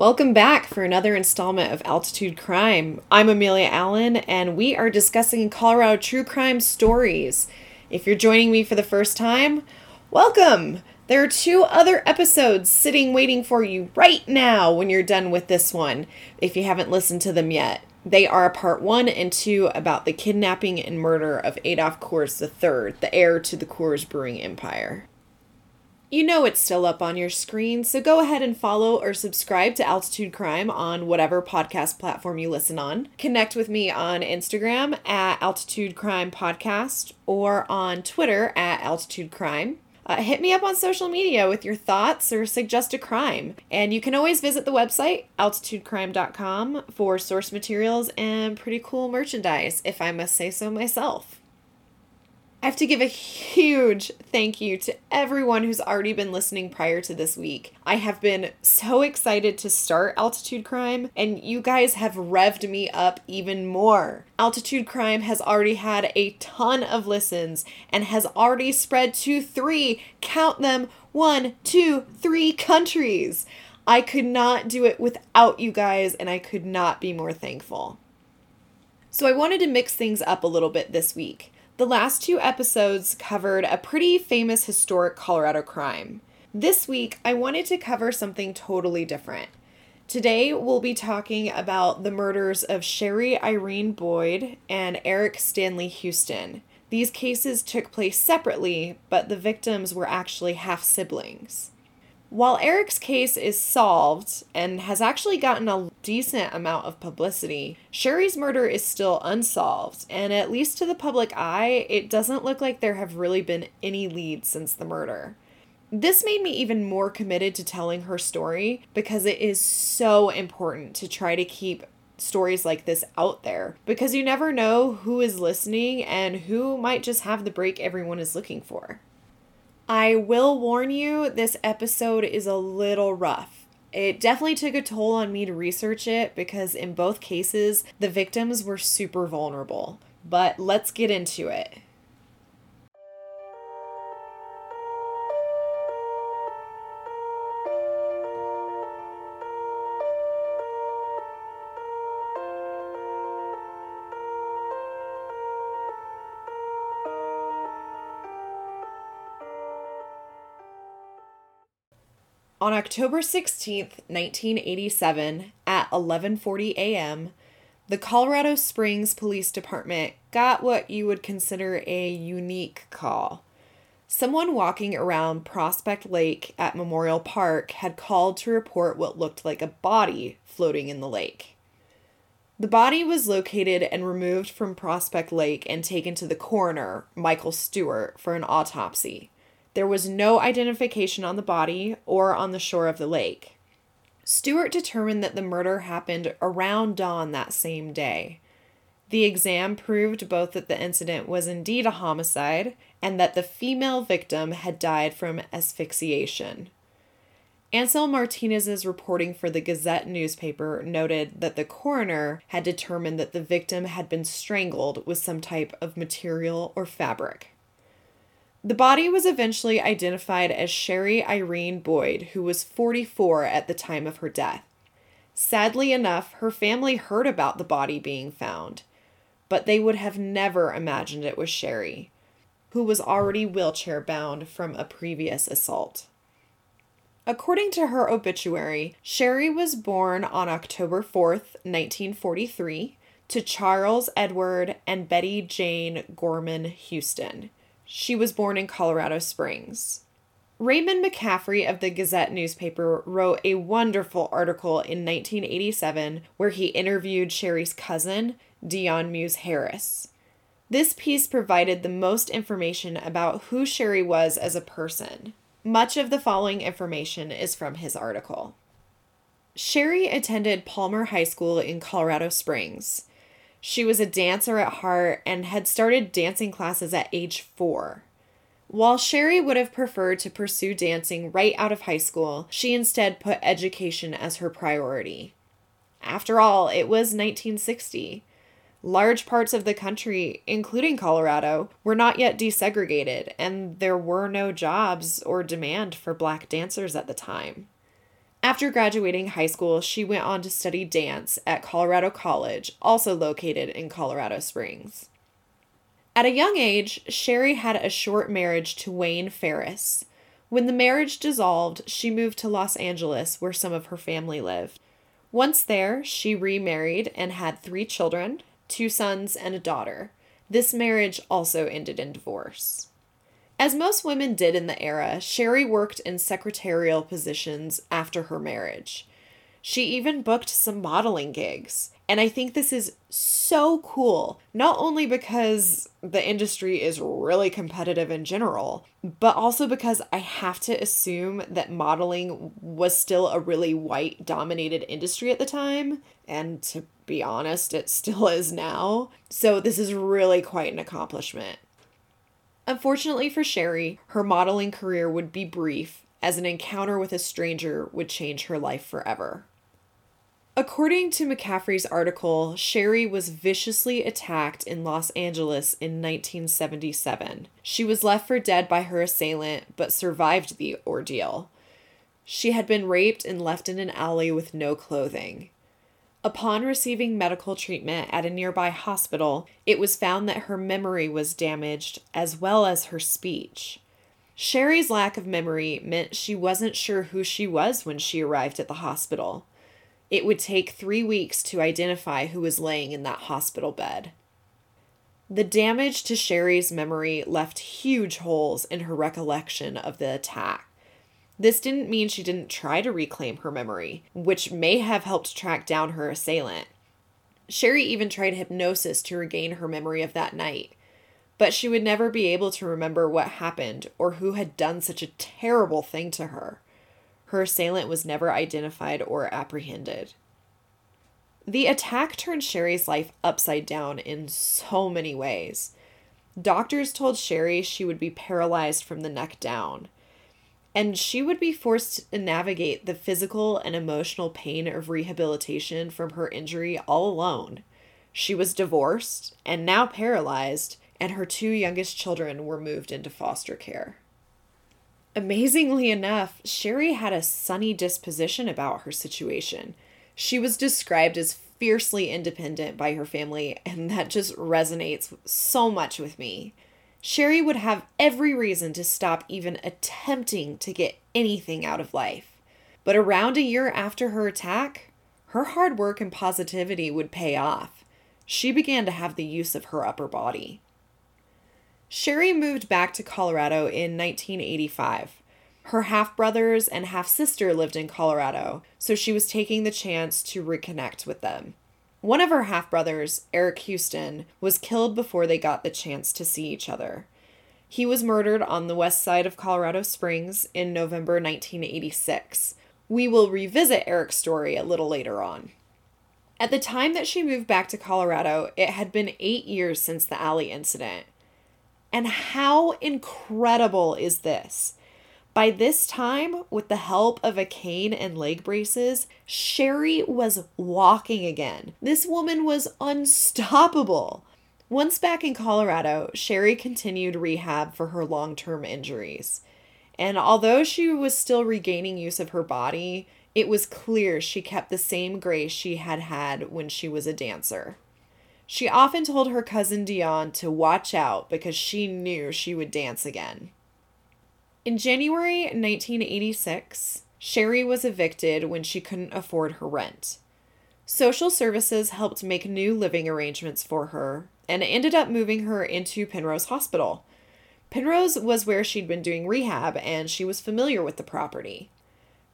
Welcome back for another installment of Altitude Crime. I'm Amelia Allen, and we are discussing Colorado true crime stories. If you're joining me for the first time, welcome! There are two other episodes sitting waiting for you right now when you're done with this one, if you haven't listened to them yet. They are part one and two about the kidnapping and murder of Adolf Coors III, the heir to the Coors Brewing Empire. You know it's still up on your screen, so go ahead and follow or subscribe to Altitude Crime on whatever podcast platform you listen on. Connect with me on Instagram at Altitude Crime Podcast or on Twitter at Altitude Crime. Uh, hit me up on social media with your thoughts or suggest a crime. And you can always visit the website, altitudecrime.com, for source materials and pretty cool merchandise, if I must say so myself. I have to give a huge thank you to everyone who's already been listening prior to this week. I have been so excited to start Altitude Crime, and you guys have revved me up even more. Altitude Crime has already had a ton of listens and has already spread to three, count them, one, two, three countries. I could not do it without you guys, and I could not be more thankful. So, I wanted to mix things up a little bit this week. The last two episodes covered a pretty famous historic Colorado crime. This week, I wanted to cover something totally different. Today, we'll be talking about the murders of Sherry Irene Boyd and Eric Stanley Houston. These cases took place separately, but the victims were actually half siblings. While Eric's case is solved and has actually gotten a decent amount of publicity, Sherry's murder is still unsolved, and at least to the public eye, it doesn't look like there have really been any leads since the murder. This made me even more committed to telling her story because it is so important to try to keep stories like this out there because you never know who is listening and who might just have the break everyone is looking for. I will warn you, this episode is a little rough. It definitely took a toll on me to research it because in both cases, the victims were super vulnerable. But let's get into it. On October 16th, 1987, at 11:40 a.m., the Colorado Springs Police Department got what you would consider a unique call. Someone walking around Prospect Lake at Memorial Park had called to report what looked like a body floating in the lake. The body was located and removed from Prospect Lake and taken to the coroner, Michael Stewart, for an autopsy. There was no identification on the body or on the shore of the lake. Stewart determined that the murder happened around dawn that same day. The exam proved both that the incident was indeed a homicide and that the female victim had died from asphyxiation. Ansel Martinez's reporting for the Gazette newspaper noted that the coroner had determined that the victim had been strangled with some type of material or fabric. The body was eventually identified as Sherry Irene Boyd, who was 44 at the time of her death. Sadly enough, her family heard about the body being found, but they would have never imagined it was Sherry, who was already wheelchair bound from a previous assault. According to her obituary, Sherry was born on October 4th, 1943, to Charles Edward and Betty Jane Gorman Houston. She was born in Colorado Springs. Raymond McCaffrey of the Gazette newspaper wrote a wonderful article in 1987 where he interviewed Sherry's cousin, Dion Muse Harris. This piece provided the most information about who Sherry was as a person. Much of the following information is from his article. Sherry attended Palmer High School in Colorado Springs. She was a dancer at heart and had started dancing classes at age four. While Sherry would have preferred to pursue dancing right out of high school, she instead put education as her priority. After all, it was 1960. Large parts of the country, including Colorado, were not yet desegregated, and there were no jobs or demand for black dancers at the time. After graduating high school, she went on to study dance at Colorado College, also located in Colorado Springs. At a young age, Sherry had a short marriage to Wayne Ferris. When the marriage dissolved, she moved to Los Angeles, where some of her family lived. Once there, she remarried and had three children two sons and a daughter. This marriage also ended in divorce. As most women did in the era, Sherry worked in secretarial positions after her marriage. She even booked some modeling gigs. And I think this is so cool, not only because the industry is really competitive in general, but also because I have to assume that modeling was still a really white dominated industry at the time. And to be honest, it still is now. So this is really quite an accomplishment. Unfortunately for Sherry, her modeling career would be brief, as an encounter with a stranger would change her life forever. According to McCaffrey's article, Sherry was viciously attacked in Los Angeles in 1977. She was left for dead by her assailant, but survived the ordeal. She had been raped and left in an alley with no clothing. Upon receiving medical treatment at a nearby hospital, it was found that her memory was damaged as well as her speech. Sherry's lack of memory meant she wasn't sure who she was when she arrived at the hospital. It would take three weeks to identify who was laying in that hospital bed. The damage to Sherry's memory left huge holes in her recollection of the attack. This didn't mean she didn't try to reclaim her memory, which may have helped track down her assailant. Sherry even tried hypnosis to regain her memory of that night, but she would never be able to remember what happened or who had done such a terrible thing to her. Her assailant was never identified or apprehended. The attack turned Sherry's life upside down in so many ways. Doctors told Sherry she would be paralyzed from the neck down, and she would be forced to navigate the physical and emotional pain of rehabilitation from her injury all alone. She was divorced and now paralyzed, and her two youngest children were moved into foster care. Amazingly enough, Sherry had a sunny disposition about her situation. She was described as fiercely independent by her family, and that just resonates so much with me. Sherry would have every reason to stop even attempting to get anything out of life. But around a year after her attack, her hard work and positivity would pay off. She began to have the use of her upper body. Sherry moved back to Colorado in 1985. Her half brothers and half sister lived in Colorado, so she was taking the chance to reconnect with them. One of her half brothers, Eric Houston, was killed before they got the chance to see each other. He was murdered on the west side of Colorado Springs in November 1986. We will revisit Eric's story a little later on. At the time that she moved back to Colorado, it had been eight years since the alley incident. And how incredible is this? By this time, with the help of a cane and leg braces, Sherry was walking again. This woman was unstoppable. Once back in Colorado, Sherry continued rehab for her long term injuries. And although she was still regaining use of her body, it was clear she kept the same grace she had had when she was a dancer. She often told her cousin Dion to watch out because she knew she would dance again. In January 1986, Sherry was evicted when she couldn't afford her rent. Social services helped make new living arrangements for her and ended up moving her into Penrose Hospital. Penrose was where she'd been doing rehab and she was familiar with the property.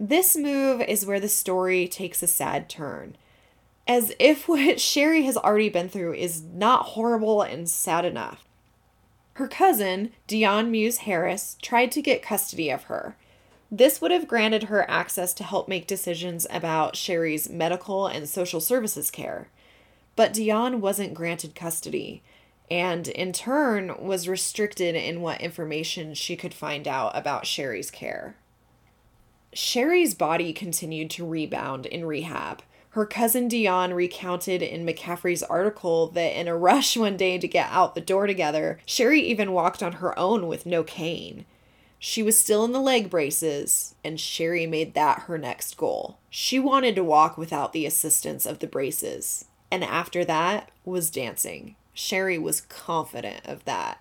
This move is where the story takes a sad turn as if what Sherry has already been through is not horrible and sad enough. Her cousin, Dion Muse Harris, tried to get custody of her. This would have granted her access to help make decisions about Sherry's medical and social services care. But Dion wasn't granted custody, and in turn was restricted in what information she could find out about Sherry's care. Sherry's body continued to rebound in rehab her cousin Dion recounted in McCaffrey's article that in a rush one day to get out the door together, Sherry even walked on her own with no cane. She was still in the leg braces, and Sherry made that her next goal. She wanted to walk without the assistance of the braces, and after that was dancing. Sherry was confident of that.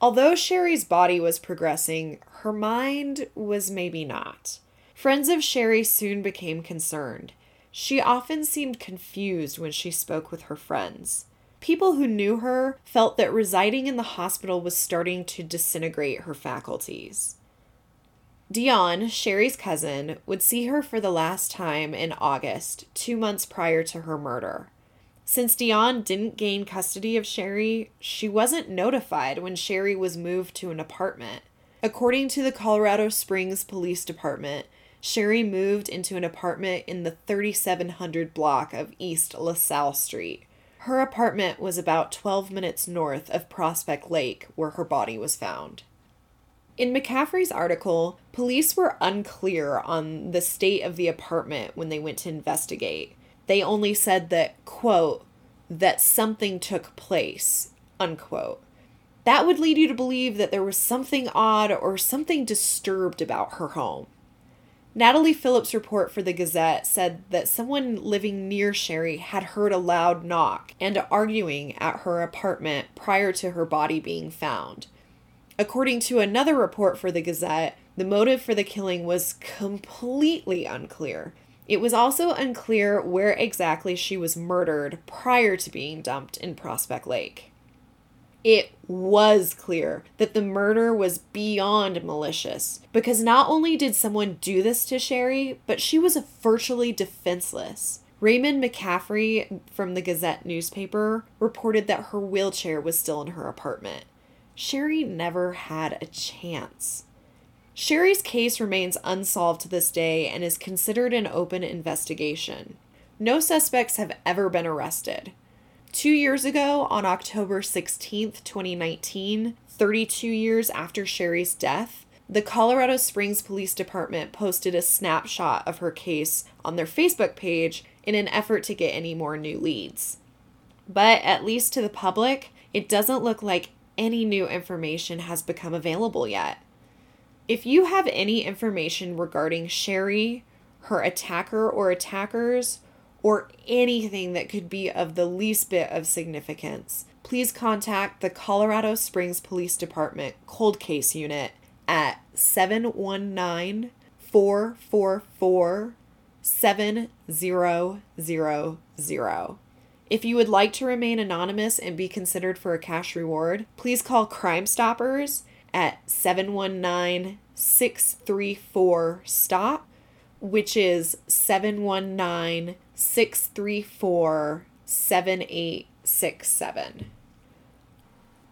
Although Sherry's body was progressing, her mind was maybe not. Friends of Sherry soon became concerned. She often seemed confused when she spoke with her friends. People who knew her felt that residing in the hospital was starting to disintegrate her faculties. Dion, Sherry's cousin, would see her for the last time in August, two months prior to her murder. Since Dion didn't gain custody of Sherry, she wasn't notified when Sherry was moved to an apartment. According to the Colorado Springs Police Department, Sherry moved into an apartment in the 3700 block of East LaSalle Street. Her apartment was about 12 minutes north of Prospect Lake, where her body was found. In McCaffrey's article, police were unclear on the state of the apartment when they went to investigate. They only said that, quote, that something took place, unquote. That would lead you to believe that there was something odd or something disturbed about her home. Natalie Phillips' report for the Gazette said that someone living near Sherry had heard a loud knock and arguing at her apartment prior to her body being found. According to another report for the Gazette, the motive for the killing was completely unclear. It was also unclear where exactly she was murdered prior to being dumped in Prospect Lake it was clear that the murder was beyond malicious because not only did someone do this to Sherry, but she was virtually defenseless. Raymond McCaffrey from the Gazette newspaper reported that her wheelchair was still in her apartment. Sherry never had a chance. Sherry's case remains unsolved to this day and is considered an open investigation. No suspects have ever been arrested. Two years ago, on October 16th, 2019, 32 years after Sherry's death, the Colorado Springs Police Department posted a snapshot of her case on their Facebook page in an effort to get any more new leads. But at least to the public, it doesn't look like any new information has become available yet. If you have any information regarding Sherry, her attacker or attackers, or anything that could be of the least bit of significance, please contact the Colorado Springs Police Department Cold Case Unit at 719 444 7000. If you would like to remain anonymous and be considered for a cash reward, please call Crime Stoppers at 719 634 STOP, which is 719 634 7867.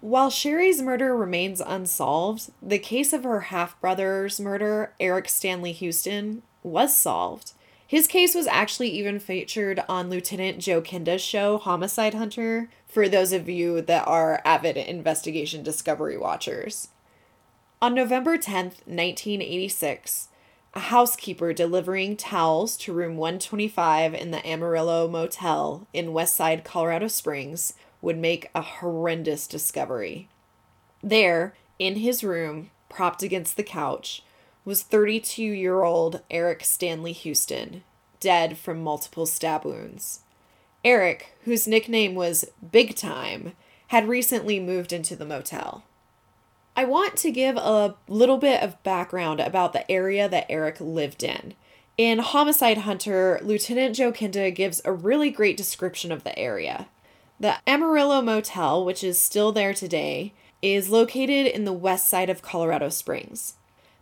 While Sherry's murder remains unsolved, the case of her half brother's murder, Eric Stanley Houston, was solved. His case was actually even featured on Lieutenant Joe Kenda's show, Homicide Hunter, for those of you that are avid investigation discovery watchers. On November 10th, 1986, a housekeeper delivering towels to room 125 in the Amarillo Motel in Westside, Colorado Springs, would make a horrendous discovery. There, in his room, propped against the couch, was 32 year old Eric Stanley Houston, dead from multiple stab wounds. Eric, whose nickname was Big Time, had recently moved into the motel. I want to give a little bit of background about the area that Eric lived in. In Homicide Hunter, Lieutenant Joe Kenda gives a really great description of the area. The Amarillo Motel, which is still there today, is located in the west side of Colorado Springs.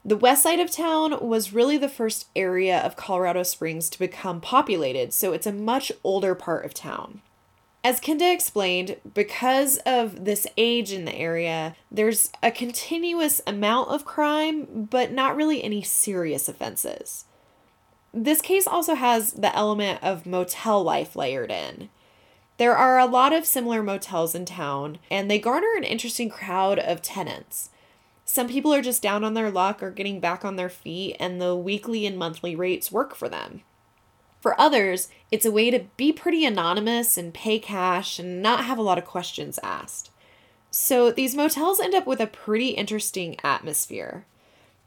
The west side of town was really the first area of Colorado Springs to become populated, so it's a much older part of town. As Kenda explained, because of this age in the area, there's a continuous amount of crime, but not really any serious offenses. This case also has the element of motel life layered in. There are a lot of similar motels in town, and they garner an interesting crowd of tenants. Some people are just down on their luck or getting back on their feet, and the weekly and monthly rates work for them. For others, it's a way to be pretty anonymous and pay cash and not have a lot of questions asked. So these motels end up with a pretty interesting atmosphere.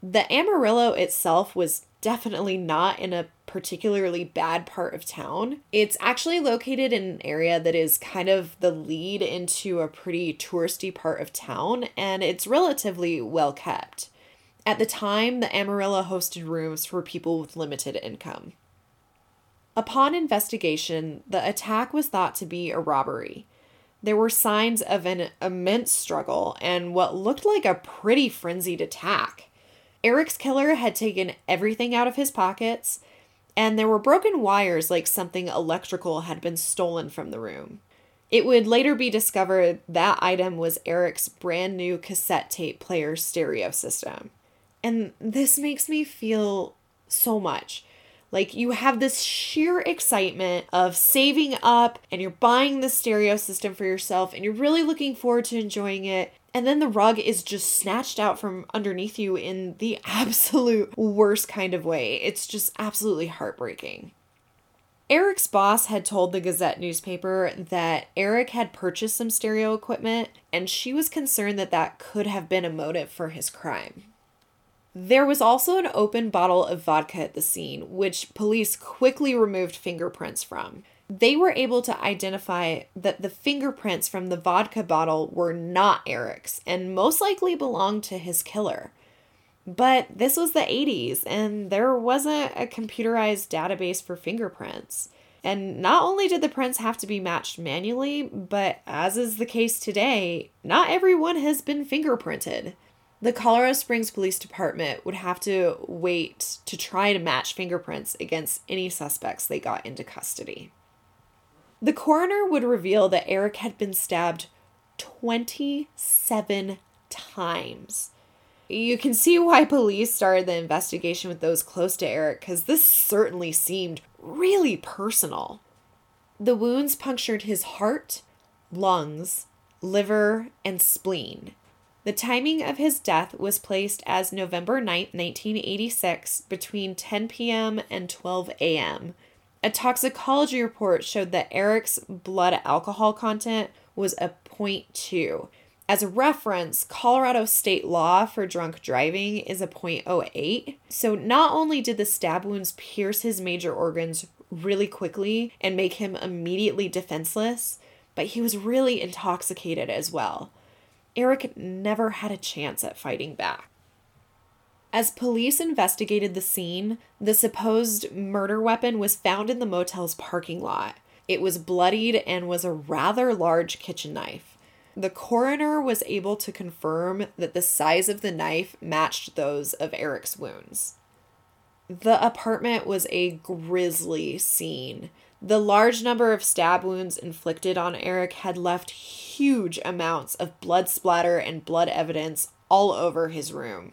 The Amarillo itself was definitely not in a particularly bad part of town. It's actually located in an area that is kind of the lead into a pretty touristy part of town, and it's relatively well kept. At the time, the Amarillo hosted rooms for people with limited income. Upon investigation, the attack was thought to be a robbery. There were signs of an immense struggle and what looked like a pretty frenzied attack. Eric's killer had taken everything out of his pockets, and there were broken wires like something electrical had been stolen from the room. It would later be discovered that item was Eric's brand new cassette tape player stereo system. And this makes me feel so much like you have this sheer excitement of saving up and you're buying the stereo system for yourself and you're really looking forward to enjoying it. And then the rug is just snatched out from underneath you in the absolute worst kind of way. It's just absolutely heartbreaking. Eric's boss had told the Gazette newspaper that Eric had purchased some stereo equipment, and she was concerned that that could have been a motive for his crime. There was also an open bottle of vodka at the scene, which police quickly removed fingerprints from. They were able to identify that the fingerprints from the vodka bottle were not Eric's and most likely belonged to his killer. But this was the 80s and there wasn't a computerized database for fingerprints. And not only did the prints have to be matched manually, but as is the case today, not everyone has been fingerprinted. The Colorado Springs Police Department would have to wait to try to match fingerprints against any suspects they got into custody. The coroner would reveal that Eric had been stabbed 27 times. You can see why police started the investigation with those close to Eric, because this certainly seemed really personal. The wounds punctured his heart, lungs, liver, and spleen. The timing of his death was placed as November 9, 1986, between 10 p.m. and 12 a.m. A toxicology report showed that Eric's blood alcohol content was a 0.2. As a reference, Colorado state law for drunk driving is a 0.08. So not only did the stab wounds pierce his major organs really quickly and make him immediately defenseless, but he was really intoxicated as well. Eric never had a chance at fighting back. As police investigated the scene, the supposed murder weapon was found in the motel's parking lot. It was bloodied and was a rather large kitchen knife. The coroner was able to confirm that the size of the knife matched those of Eric's wounds. The apartment was a grisly scene. The large number of stab wounds inflicted on Eric had left huge amounts of blood splatter and blood evidence all over his room.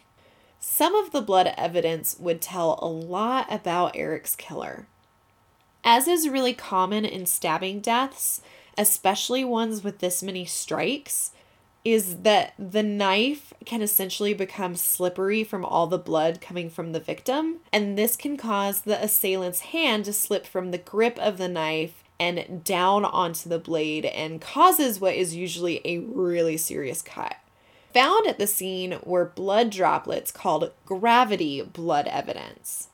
Some of the blood evidence would tell a lot about Eric's killer. As is really common in stabbing deaths, especially ones with this many strikes, is that the knife can essentially become slippery from all the blood coming from the victim, and this can cause the assailant's hand to slip from the grip of the knife and down onto the blade and causes what is usually a really serious cut. Found at the scene were blood droplets called gravity blood evidence.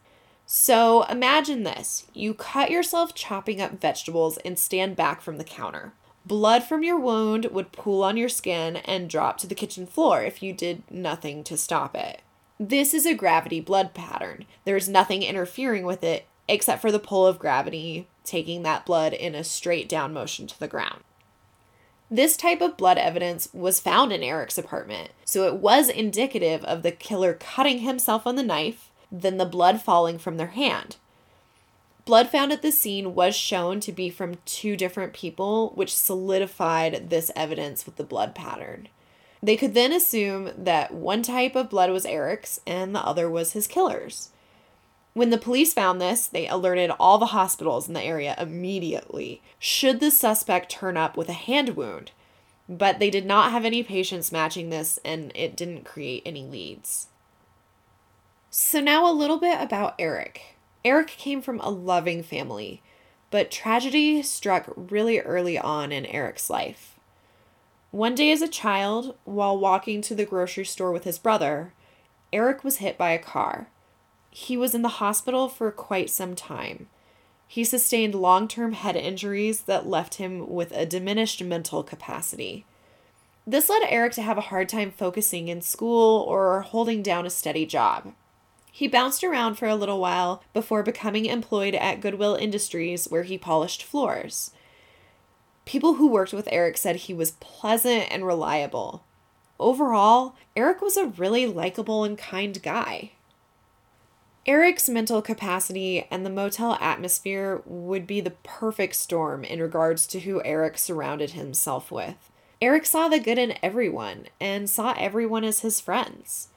So imagine this you cut yourself chopping up vegetables and stand back from the counter. Blood from your wound would pool on your skin and drop to the kitchen floor if you did nothing to stop it. This is a gravity blood pattern. There's nothing interfering with it except for the pull of gravity taking that blood in a straight down motion to the ground. This type of blood evidence was found in Eric's apartment, so it was indicative of the killer cutting himself on the knife, then the blood falling from their hand. Blood found at the scene was shown to be from two different people, which solidified this evidence with the blood pattern. They could then assume that one type of blood was Eric's and the other was his killer's. When the police found this, they alerted all the hospitals in the area immediately should the suspect turn up with a hand wound. But they did not have any patients matching this and it didn't create any leads. So, now a little bit about Eric. Eric came from a loving family, but tragedy struck really early on in Eric's life. One day as a child, while walking to the grocery store with his brother, Eric was hit by a car. He was in the hospital for quite some time. He sustained long term head injuries that left him with a diminished mental capacity. This led Eric to have a hard time focusing in school or holding down a steady job. He bounced around for a little while before becoming employed at Goodwill Industries, where he polished floors. People who worked with Eric said he was pleasant and reliable. Overall, Eric was a really likable and kind guy. Eric's mental capacity and the motel atmosphere would be the perfect storm in regards to who Eric surrounded himself with. Eric saw the good in everyone and saw everyone as his friends.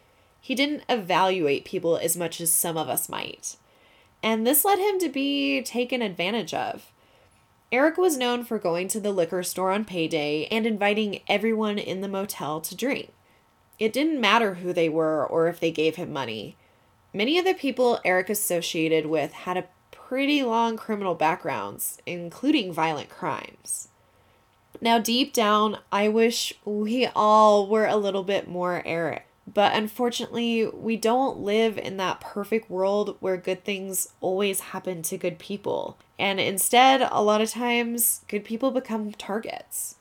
He didn't evaluate people as much as some of us might. And this led him to be taken advantage of. Eric was known for going to the liquor store on payday and inviting everyone in the motel to drink. It didn't matter who they were or if they gave him money. Many of the people Eric associated with had a pretty long criminal backgrounds, including violent crimes. Now, deep down, I wish we all were a little bit more Eric. But unfortunately, we don't live in that perfect world where good things always happen to good people. And instead, a lot of times, good people become targets.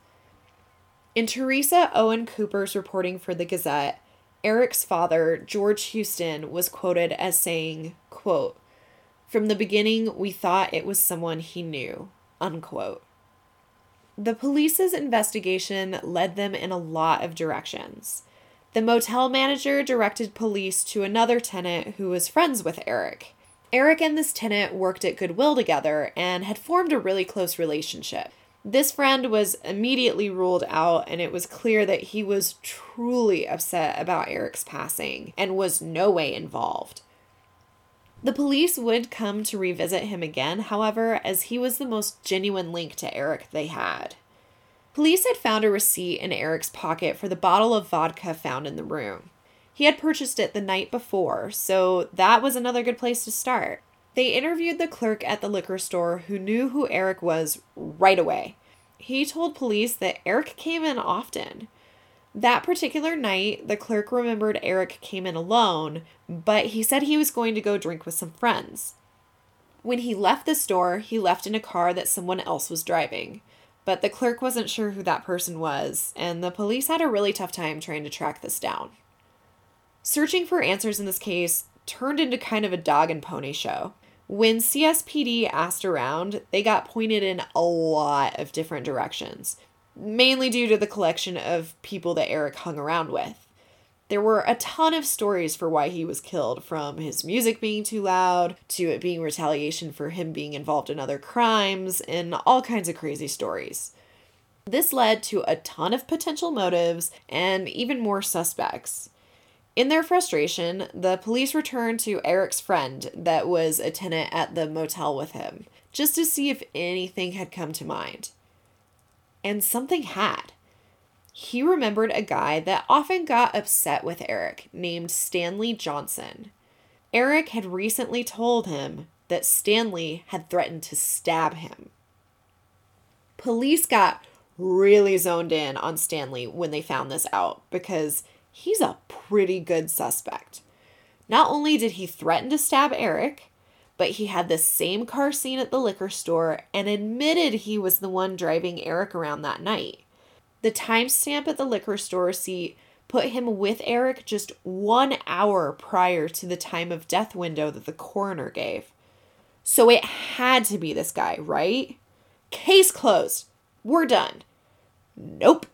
In Teresa Owen Cooper's reporting for the Gazette, Eric's father, George Houston, was quoted as saying, quote, From the beginning, we thought it was someone he knew, unquote. The police's investigation led them in a lot of directions. The motel manager directed police to another tenant who was friends with Eric. Eric and this tenant worked at Goodwill together and had formed a really close relationship. This friend was immediately ruled out, and it was clear that he was truly upset about Eric's passing and was no way involved. The police would come to revisit him again, however, as he was the most genuine link to Eric they had. Police had found a receipt in Eric's pocket for the bottle of vodka found in the room. He had purchased it the night before, so that was another good place to start. They interviewed the clerk at the liquor store who knew who Eric was right away. He told police that Eric came in often. That particular night, the clerk remembered Eric came in alone, but he said he was going to go drink with some friends. When he left the store, he left in a car that someone else was driving. But the clerk wasn't sure who that person was, and the police had a really tough time trying to track this down. Searching for answers in this case turned into kind of a dog and pony show. When CSPD asked around, they got pointed in a lot of different directions, mainly due to the collection of people that Eric hung around with. There were a ton of stories for why he was killed, from his music being too loud to it being retaliation for him being involved in other crimes, and all kinds of crazy stories. This led to a ton of potential motives and even more suspects. In their frustration, the police returned to Eric's friend that was a tenant at the motel with him, just to see if anything had come to mind. And something had. He remembered a guy that often got upset with Eric named Stanley Johnson. Eric had recently told him that Stanley had threatened to stab him. Police got really zoned in on Stanley when they found this out because he's a pretty good suspect. Not only did he threaten to stab Eric, but he had the same car seen at the liquor store and admitted he was the one driving Eric around that night. The timestamp at the liquor store receipt put him with Eric just one hour prior to the time of death window that the coroner gave. So it had to be this guy, right? Case closed. We're done. Nope.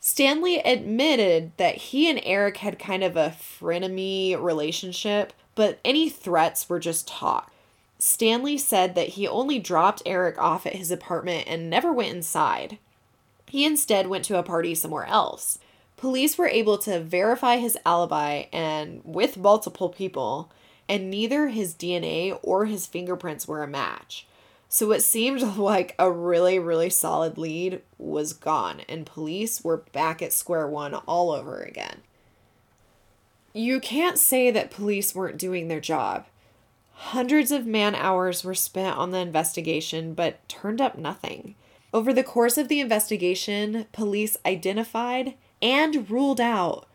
Stanley admitted that he and Eric had kind of a frenemy relationship, but any threats were just talk. Stanley said that he only dropped Eric off at his apartment and never went inside. He instead went to a party somewhere else. Police were able to verify his alibi and with multiple people, and neither his DNA or his fingerprints were a match. So what seemed like a really, really solid lead was gone, and police were back at square one all over again. You can't say that police weren't doing their job. Hundreds of man hours were spent on the investigation, but turned up nothing. Over the course of the investigation, police identified and ruled out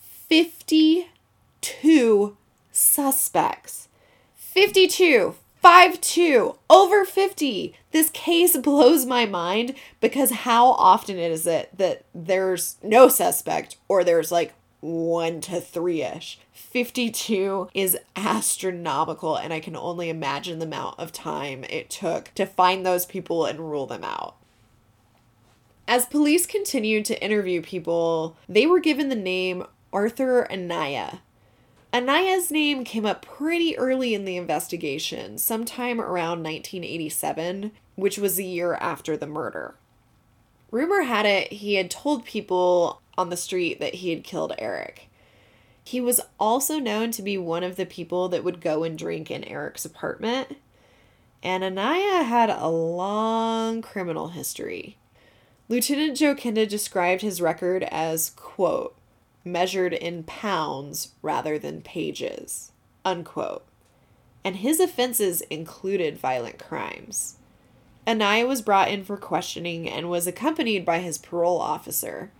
52 suspects. 52, 5 2, over 50. This case blows my mind because how often is it that there's no suspect or there's like one to three ish? 52 is astronomical, and I can only imagine the amount of time it took to find those people and rule them out. As police continued to interview people, they were given the name Arthur Anaya. Anaya's name came up pretty early in the investigation, sometime around 1987, which was a year after the murder. Rumor had it he had told people on the street that he had killed Eric. He was also known to be one of the people that would go and drink in Eric's apartment. And Anaya had a long criminal history. Lieutenant Joe Kenda described his record as, quote, measured in pounds rather than pages, unquote. And his offenses included violent crimes. Anaya was brought in for questioning and was accompanied by his parole officer.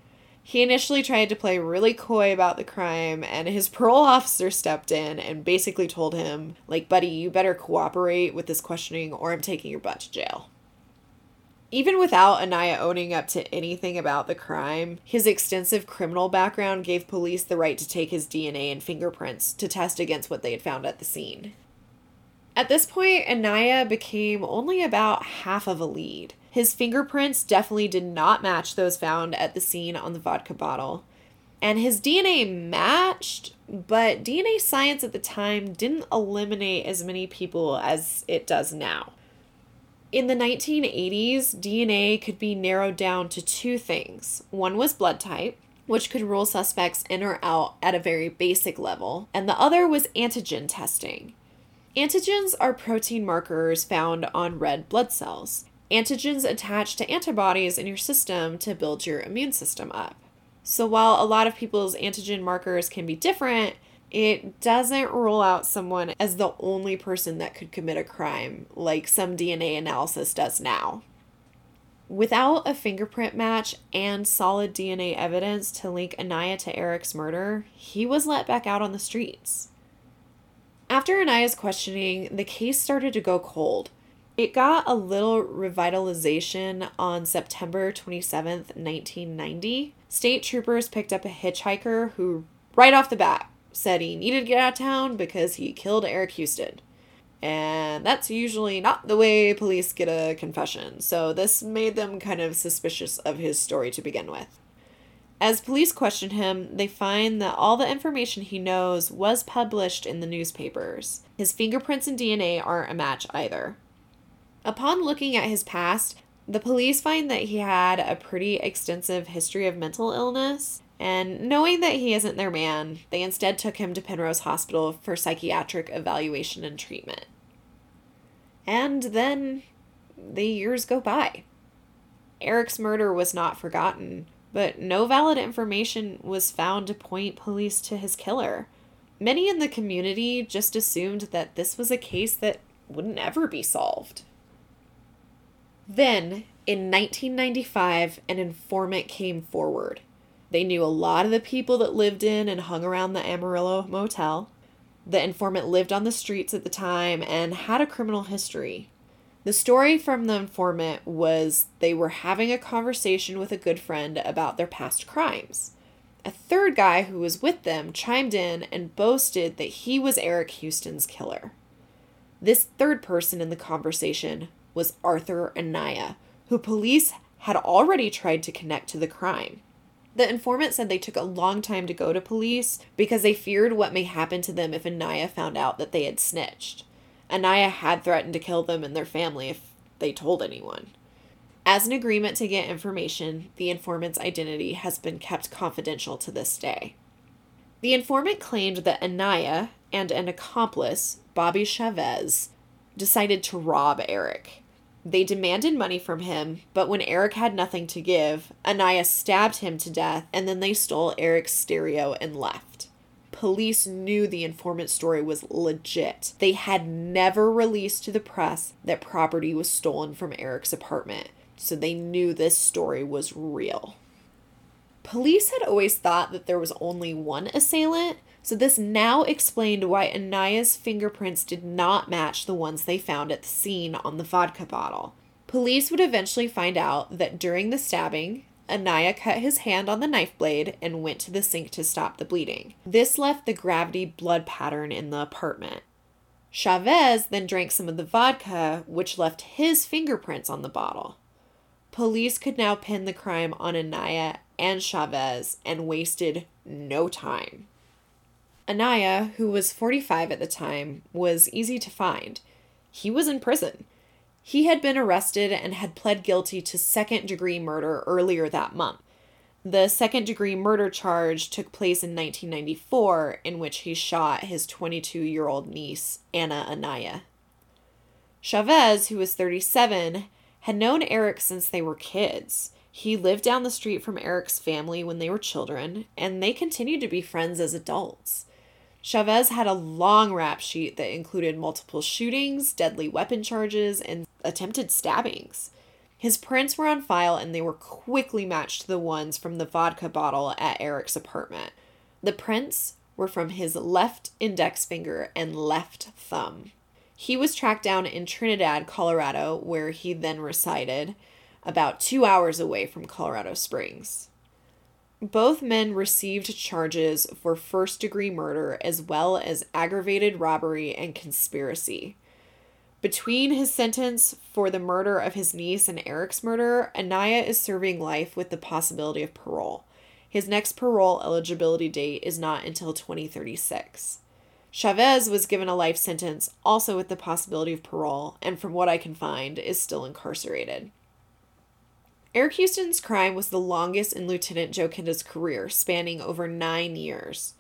He initially tried to play really coy about the crime, and his parole officer stepped in and basically told him, like, buddy, you better cooperate with this questioning or I'm taking your butt to jail. Even without Anaya owning up to anything about the crime, his extensive criminal background gave police the right to take his DNA and fingerprints to test against what they had found at the scene. At this point, Anaya became only about half of a lead. His fingerprints definitely did not match those found at the scene on the vodka bottle. And his DNA matched, but DNA science at the time didn't eliminate as many people as it does now. In the 1980s, DNA could be narrowed down to two things. One was blood type, which could rule suspects in or out at a very basic level, and the other was antigen testing. Antigens are protein markers found on red blood cells. Antigens attach to antibodies in your system to build your immune system up. So, while a lot of people's antigen markers can be different, it doesn't rule out someone as the only person that could commit a crime, like some DNA analysis does now. Without a fingerprint match and solid DNA evidence to link Anaya to Eric's murder, he was let back out on the streets. After Anaya's questioning, the case started to go cold. It got a little revitalization on September 27th, 1990. State troopers picked up a hitchhiker who, right off the bat, said he needed to get out of town because he killed Eric Houston. And that's usually not the way police get a confession, so this made them kind of suspicious of his story to begin with. As police question him, they find that all the information he knows was published in the newspapers. His fingerprints and DNA aren't a match either. Upon looking at his past, the police find that he had a pretty extensive history of mental illness, and knowing that he isn't their man, they instead took him to Penrose Hospital for psychiatric evaluation and treatment. And then the years go by. Eric's murder was not forgotten, but no valid information was found to point police to his killer. Many in the community just assumed that this was a case that wouldn't ever be solved. Then, in 1995, an informant came forward. They knew a lot of the people that lived in and hung around the Amarillo Motel. The informant lived on the streets at the time and had a criminal history. The story from the informant was they were having a conversation with a good friend about their past crimes. A third guy who was with them chimed in and boasted that he was Eric Houston's killer. This third person in the conversation was Arthur Anaya, who police had already tried to connect to the crime. The informant said they took a long time to go to police because they feared what may happen to them if Anaya found out that they had snitched. Anaya had threatened to kill them and their family if they told anyone. As an agreement to get information, the informant's identity has been kept confidential to this day. The informant claimed that Anaya and an accomplice, Bobby Chavez, decided to rob Eric. They demanded money from him, but when Eric had nothing to give, Anaya stabbed him to death and then they stole Eric's stereo and left. Police knew the informant story was legit. They had never released to the press that property was stolen from Eric's apartment. so they knew this story was real. Police had always thought that there was only one assailant, so this now explained why Anaya's fingerprints did not match the ones they found at the scene on the vodka bottle. Police would eventually find out that during the stabbing, Anaya cut his hand on the knife blade and went to the sink to stop the bleeding. This left the gravity blood pattern in the apartment. Chavez then drank some of the vodka, which left his fingerprints on the bottle. Police could now pin the crime on Anaya and Chavez and wasted no time. Anaya, who was 45 at the time, was easy to find. He was in prison. He had been arrested and had pled guilty to second degree murder earlier that month. The second degree murder charge took place in 1994, in which he shot his 22 year old niece, Anna Anaya. Chavez, who was 37, had known Eric since they were kids. He lived down the street from Eric's family when they were children, and they continued to be friends as adults. Chavez had a long rap sheet that included multiple shootings, deadly weapon charges, and attempted stabbings. His prints were on file and they were quickly matched to the ones from the vodka bottle at Eric's apartment. The prints were from his left index finger and left thumb. He was tracked down in Trinidad, Colorado, where he then resided, about two hours away from Colorado Springs. Both men received charges for first degree murder as well as aggravated robbery and conspiracy. Between his sentence for the murder of his niece and Eric's murder, Anaya is serving life with the possibility of parole. His next parole eligibility date is not until 2036. Chavez was given a life sentence, also with the possibility of parole, and from what I can find, is still incarcerated. Eric Houston's crime was the longest in Lieutenant Joe Kenda's career, spanning over nine years.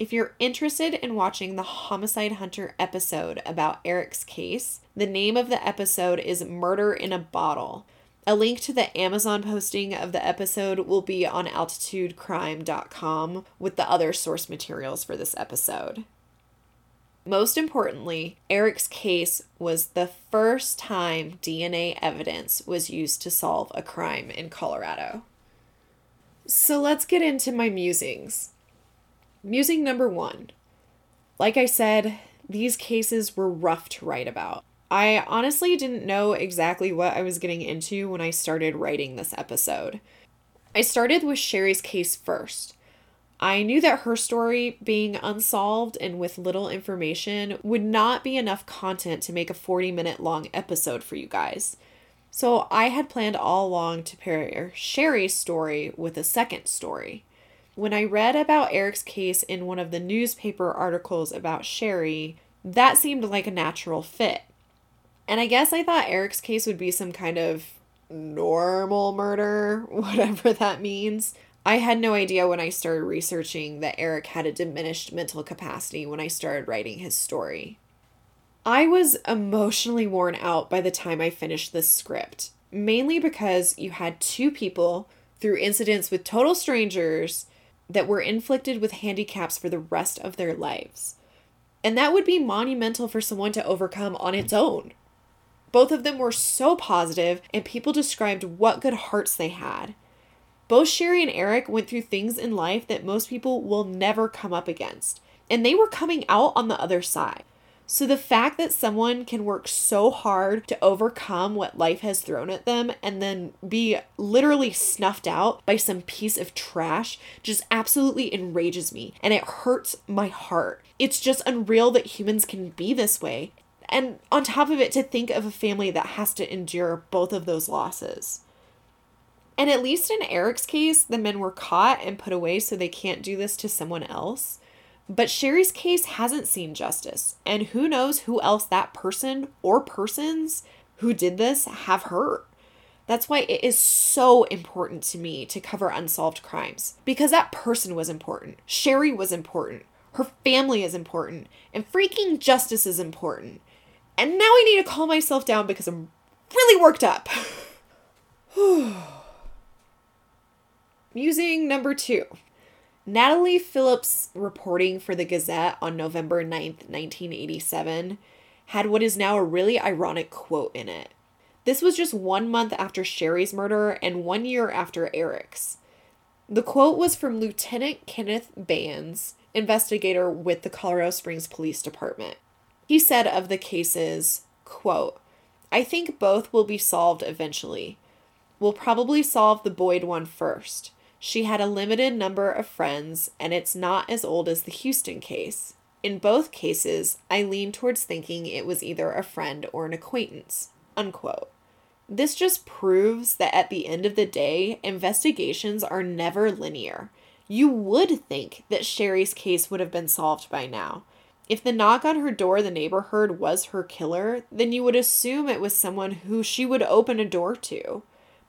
If you're interested in watching the Homicide Hunter episode about Eric's case, the name of the episode is Murder in a Bottle. A link to the Amazon posting of the episode will be on altitudecrime.com with the other source materials for this episode. Most importantly, Eric's case was the first time DNA evidence was used to solve a crime in Colorado. So let's get into my musings. Musing number one. Like I said, these cases were rough to write about. I honestly didn't know exactly what I was getting into when I started writing this episode. I started with Sherry's case first. I knew that her story, being unsolved and with little information, would not be enough content to make a 40 minute long episode for you guys. So I had planned all along to pair Sherry's story with a second story. When I read about Eric's case in one of the newspaper articles about Sherry, that seemed like a natural fit. And I guess I thought Eric's case would be some kind of normal murder, whatever that means. I had no idea when I started researching that Eric had a diminished mental capacity when I started writing his story. I was emotionally worn out by the time I finished this script, mainly because you had two people through incidents with total strangers that were inflicted with handicaps for the rest of their lives. And that would be monumental for someone to overcome on its own. Both of them were so positive, and people described what good hearts they had. Both Sherry and Eric went through things in life that most people will never come up against, and they were coming out on the other side. So, the fact that someone can work so hard to overcome what life has thrown at them and then be literally snuffed out by some piece of trash just absolutely enrages me and it hurts my heart. It's just unreal that humans can be this way. And on top of it, to think of a family that has to endure both of those losses. And at least in Eric's case, the men were caught and put away so they can't do this to someone else. But Sherry's case hasn't seen justice, and who knows who else that person or persons who did this have hurt. That's why it is so important to me to cover unsolved crimes because that person was important. Sherry was important. Her family is important. And freaking justice is important. And now I need to calm myself down because I'm really worked up. Musing number two. Natalie Phillips' reporting for the Gazette on November 9th, 1987, had what is now a really ironic quote in it. This was just one month after Sherry's murder and one year after Eric's. The quote was from Lieutenant Kenneth Bands, investigator with the Colorado Springs Police Department. He said of the cases, quote, I think both will be solved eventually. We'll probably solve the Boyd one first. She had a limited number of friends, and it's not as old as the Houston case. In both cases, I lean towards thinking it was either a friend or an acquaintance. Unquote. This just proves that at the end of the day, investigations are never linear. You would think that Sherry's case would have been solved by now. If the knock on her door the neighbor heard was her killer, then you would assume it was someone who she would open a door to.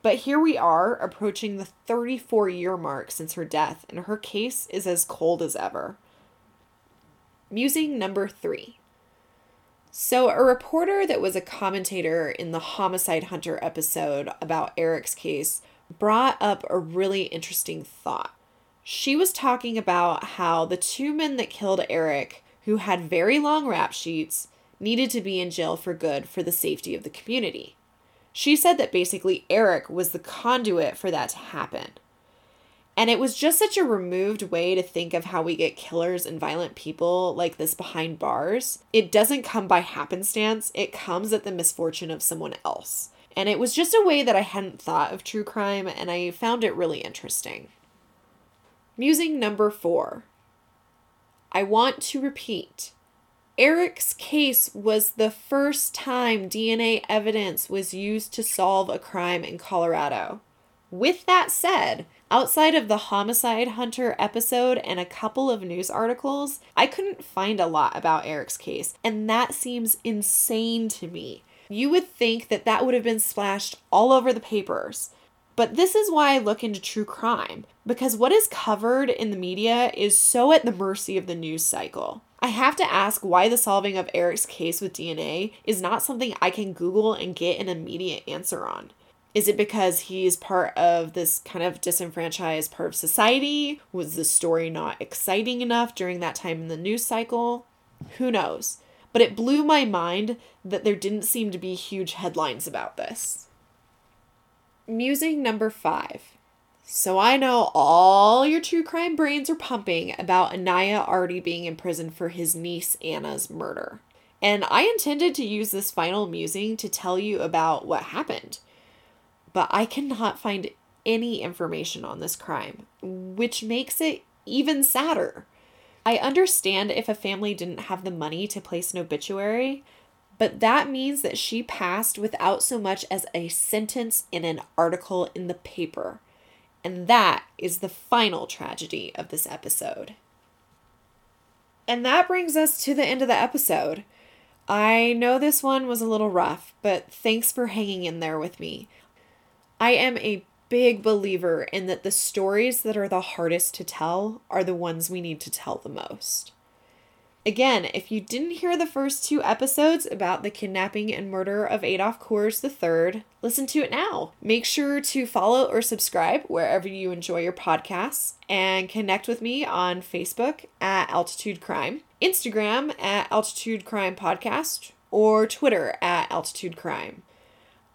But here we are, approaching the 34 year mark since her death, and her case is as cold as ever. Musing number three. So, a reporter that was a commentator in the Homicide Hunter episode about Eric's case brought up a really interesting thought. She was talking about how the two men that killed Eric, who had very long rap sheets, needed to be in jail for good for the safety of the community. She said that basically Eric was the conduit for that to happen. And it was just such a removed way to think of how we get killers and violent people like this behind bars. It doesn't come by happenstance, it comes at the misfortune of someone else. And it was just a way that I hadn't thought of true crime, and I found it really interesting. Musing number four. I want to repeat. Eric's case was the first time DNA evidence was used to solve a crime in Colorado. With that said, outside of the Homicide Hunter episode and a couple of news articles, I couldn't find a lot about Eric's case, and that seems insane to me. You would think that that would have been splashed all over the papers. But this is why I look into true crime, because what is covered in the media is so at the mercy of the news cycle. I have to ask why the solving of Eric's case with DNA is not something I can Google and get an immediate answer on. Is it because he's part of this kind of disenfranchised part of society? Was the story not exciting enough during that time in the news cycle? Who knows? But it blew my mind that there didn't seem to be huge headlines about this. Musing number five. So I know all your true crime brains are pumping about Anaya already being in prison for his niece Anna's murder. And I intended to use this final musing to tell you about what happened but I cannot find any information on this crime, which makes it even sadder. I understand if a family didn't have the money to place an obituary, but that means that she passed without so much as a sentence in an article in the paper. And that is the final tragedy of this episode. And that brings us to the end of the episode. I know this one was a little rough, but thanks for hanging in there with me. I am a big believer in that the stories that are the hardest to tell are the ones we need to tell the most. Again, if you didn't hear the first two episodes about the kidnapping and murder of Adolph Coors III, listen to it now. Make sure to follow or subscribe wherever you enjoy your podcasts and connect with me on Facebook at Altitude Crime, Instagram at Altitude Crime Podcast, or Twitter at Altitude Crime.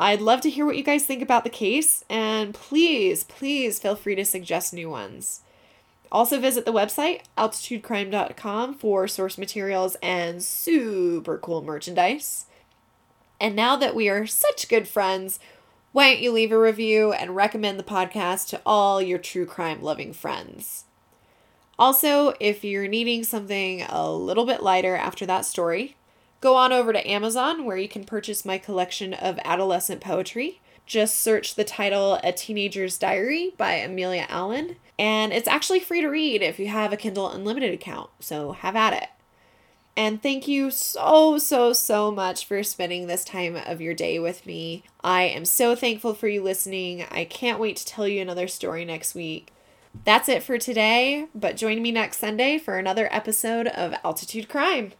I'd love to hear what you guys think about the case, and please, please feel free to suggest new ones. Also, visit the website altitudecrime.com for source materials and super cool merchandise. And now that we are such good friends, why don't you leave a review and recommend the podcast to all your true crime loving friends? Also, if you're needing something a little bit lighter after that story, Go on over to Amazon where you can purchase my collection of adolescent poetry. Just search the title A Teenager's Diary by Amelia Allen, and it's actually free to read if you have a Kindle Unlimited account, so have at it. And thank you so, so, so much for spending this time of your day with me. I am so thankful for you listening. I can't wait to tell you another story next week. That's it for today, but join me next Sunday for another episode of Altitude Crime.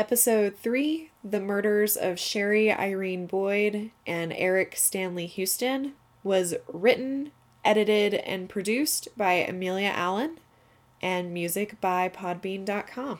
Episode 3 The Murders of Sherry Irene Boyd and Eric Stanley Houston was written, edited, and produced by Amelia Allen, and music by Podbean.com.